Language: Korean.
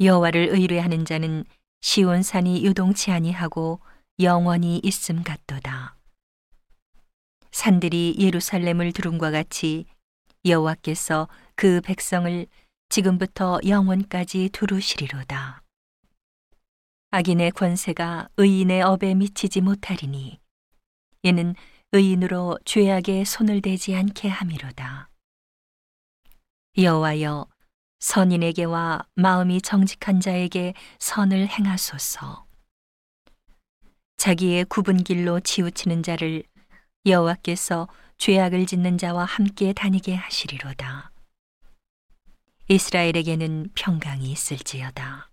여호와를 의뢰하는 자는 시온 산이 유동치 아니하고 영원히 있음 같도다. 산들이 예루살렘을 두rum과 같이 여호와께서 그 백성을 지금부터 영원까지 두루시리로다. 악인의 권세가 의인의 업에 미치지 못하리니 이는 의인으로 죄악에 손을 대지 않게 함이로다. 여호와여 선인에게와 마음이 정직한 자에게 선을 행하소서. 자기의 굽은 길로 치우치는 자를 여호와께서 죄악을 짓는 자와 함께 다니게 하시리로다. 이스라엘에게는 평강이 있을지어다.